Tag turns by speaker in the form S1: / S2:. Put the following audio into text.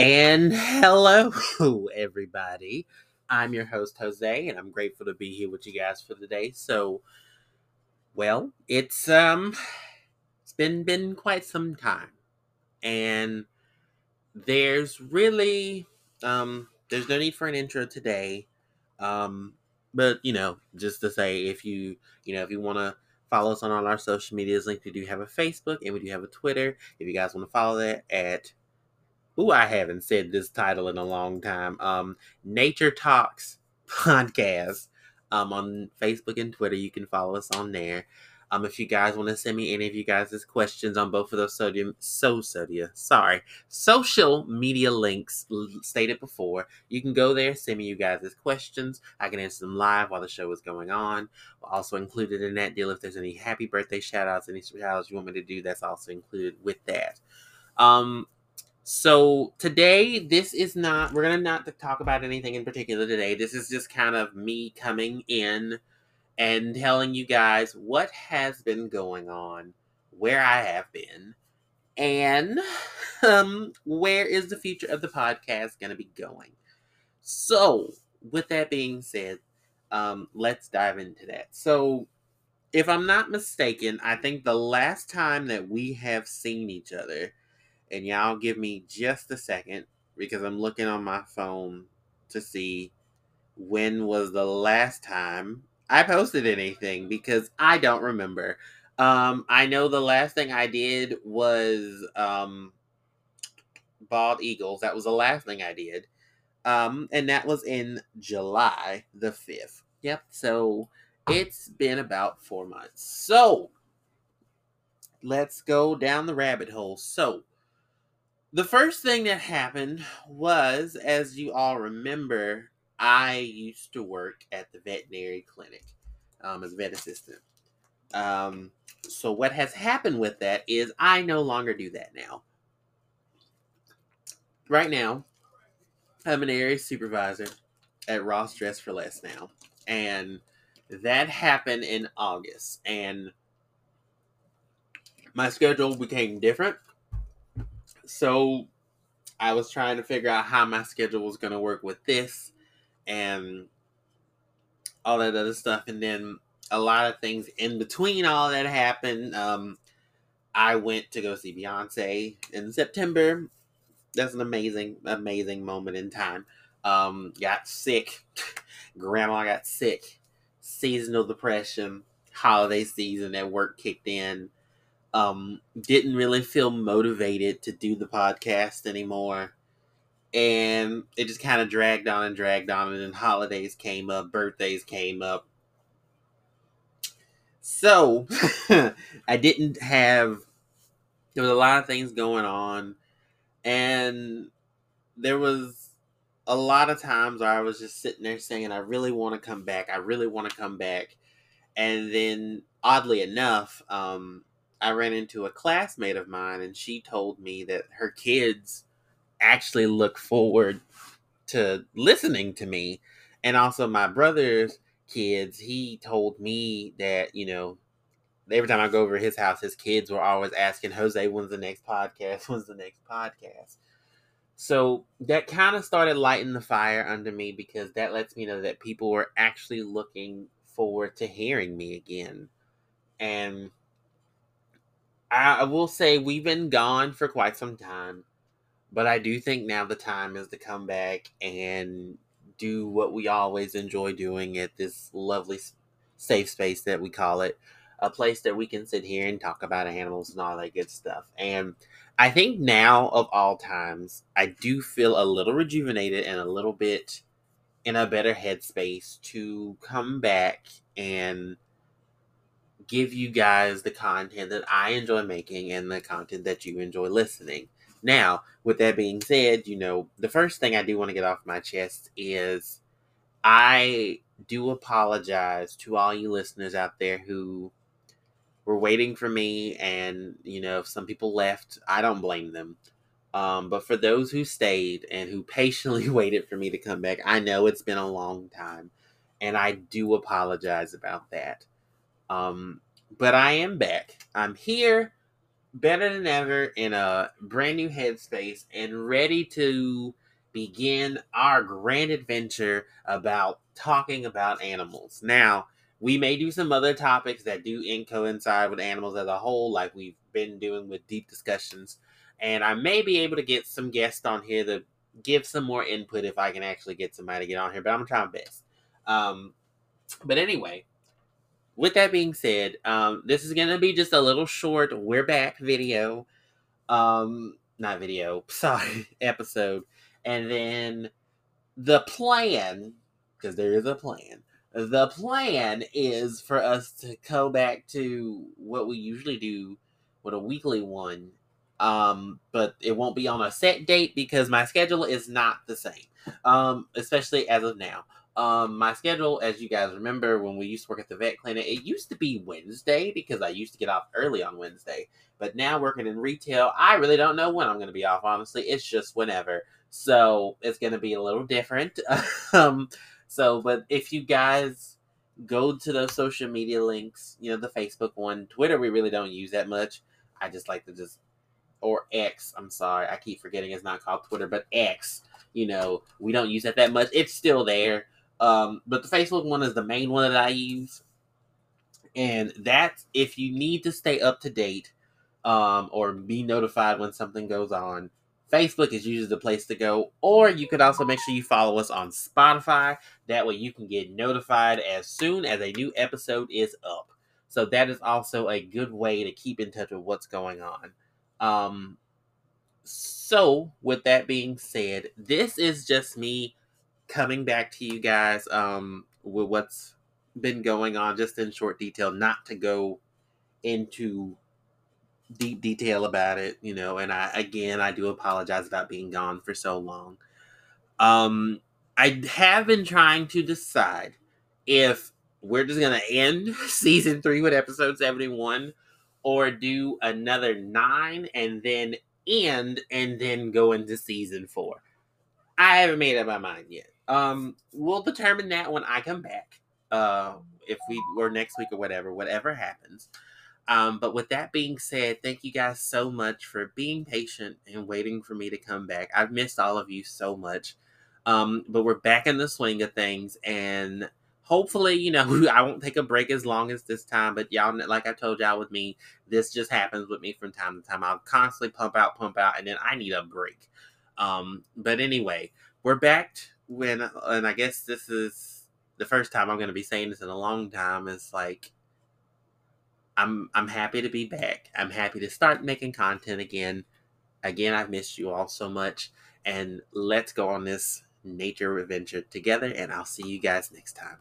S1: And hello, everybody. I'm your host, Jose, and I'm grateful to be here with you guys for the day. So, well, it's um, it's been been quite some time, and there's really um, there's no need for an intro today. Um, but you know, just to say, if you you know if you want to follow us on all our social medias, link we do have a Facebook and we do have a Twitter. If you guys want to follow that at Ooh, I haven't said this title in a long time. Um, Nature Talks podcast. Um, on Facebook and Twitter, you can follow us on there. Um, if you guys want to send me any of you guys' questions on both of those sodium, so sodium, sorry, social media links stated before, you can go there, send me you guys' questions. I can answer them live while the show is going on. Also included in that deal, if there's any happy birthday shout outs, any shout outs you want me to do, that's also included with that. Um, so today, this is not, we're going to not talk about anything in particular today. This is just kind of me coming in and telling you guys what has been going on, where I have been, and um, where is the future of the podcast going to be going. So, with that being said, um, let's dive into that. So, if I'm not mistaken, I think the last time that we have seen each other and y'all give me just a second because I'm looking on my phone to see when was the last time I posted anything because I don't remember. Um, I know the last thing I did was um, Bald Eagles. That was the last thing I did. Um, and that was in July the 5th. Yep. So it's been about four months. So let's go down the rabbit hole. So the first thing that happened was, as you all remember, I used to work at the veterinary clinic um, as a vet assistant. Um, so what has happened with that is I no longer do that now. Right now, I'm an area supervisor at Ross Dress for Less now, and that happened in August, and my schedule became different so I was trying to figure out how my schedule was going to work with this and all that other stuff. And then a lot of things in between all that happened. Um, I went to go see Beyonce in September. That's an amazing, amazing moment in time. Um, got sick. Grandma got sick. Seasonal depression. Holiday season at work kicked in um, didn't really feel motivated to do the podcast anymore. And it just kind of dragged on and dragged on. And then holidays came up, birthdays came up. So I didn't have, there was a lot of things going on. And there was a lot of times where I was just sitting there saying, I really want to come back. I really want to come back. And then, oddly enough, um, I ran into a classmate of mine, and she told me that her kids actually look forward to listening to me. And also, my brother's kids, he told me that, you know, every time I go over his house, his kids were always asking, Jose, when's the next podcast? When's the next podcast? So that kind of started lighting the fire under me because that lets me know that people were actually looking forward to hearing me again. And I will say we've been gone for quite some time, but I do think now the time is to come back and do what we always enjoy doing at this lovely safe space that we call it a place that we can sit here and talk about animals and all that good stuff. And I think now of all times, I do feel a little rejuvenated and a little bit in a better headspace to come back and give you guys the content that I enjoy making and the content that you enjoy listening. Now, with that being said, you know, the first thing I do want to get off my chest is I do apologize to all you listeners out there who were waiting for me and, you know, if some people left, I don't blame them. Um, but for those who stayed and who patiently waited for me to come back, I know it's been a long time and I do apologize about that. Um, but I am back. I'm here. better than ever in a brand new headspace and ready to begin our grand adventure about talking about animals. Now, we may do some other topics that do in coincide with animals as a whole, like we've been doing with deep discussions. And I may be able to get some guests on here to give some more input if I can actually get somebody to get on here, but I'm trying my best. Um, but anyway, with that being said, um, this is gonna be just a little short "We're Back" video, um, not video, sorry, episode, and then the plan, because there is a plan. The plan is for us to go back to what we usually do with a weekly one, um, but it won't be on a set date because my schedule is not the same, um, especially as of now. Um, my schedule, as you guys remember, when we used to work at the vet clinic, it used to be Wednesday because I used to get off early on Wednesday. But now working in retail, I really don't know when I'm going to be off. Honestly, it's just whenever. So it's going to be a little different. um, so, but if you guys go to those social media links, you know, the Facebook one, Twitter, we really don't use that much. I just like to just, or X, I'm sorry, I keep forgetting it's not called Twitter, but X, you know, we don't use that that much. It's still there. Um, but the Facebook one is the main one that I use. And that's if you need to stay up to date um, or be notified when something goes on, Facebook is usually the place to go. Or you could also make sure you follow us on Spotify. That way you can get notified as soon as a new episode is up. So that is also a good way to keep in touch with what's going on. Um, so, with that being said, this is just me coming back to you guys um, with what's been going on, just in short detail, not to go into deep detail about it, you know. And I, again, I do apologize about being gone for so long. Um, I have been trying to decide if we're just gonna end season three with episode 71 or do another nine and then end and then go into season four. I haven't made up my mind yet. Um, we'll determine that when I come back. Uh, if we or next week or whatever, whatever happens. Um, but with that being said, thank you guys so much for being patient and waiting for me to come back. I've missed all of you so much. Um, but we're back in the swing of things, and hopefully, you know, I won't take a break as long as this time. But y'all, like I told y'all with me, this just happens with me from time to time. I'll constantly pump out, pump out, and then I need a break. Um, but anyway, we're back when, and I guess this is the first time I'm going to be saying this in a long time. It's like I'm I'm happy to be back. I'm happy to start making content again. Again, I've missed you all so much, and let's go on this nature adventure together. And I'll see you guys next time.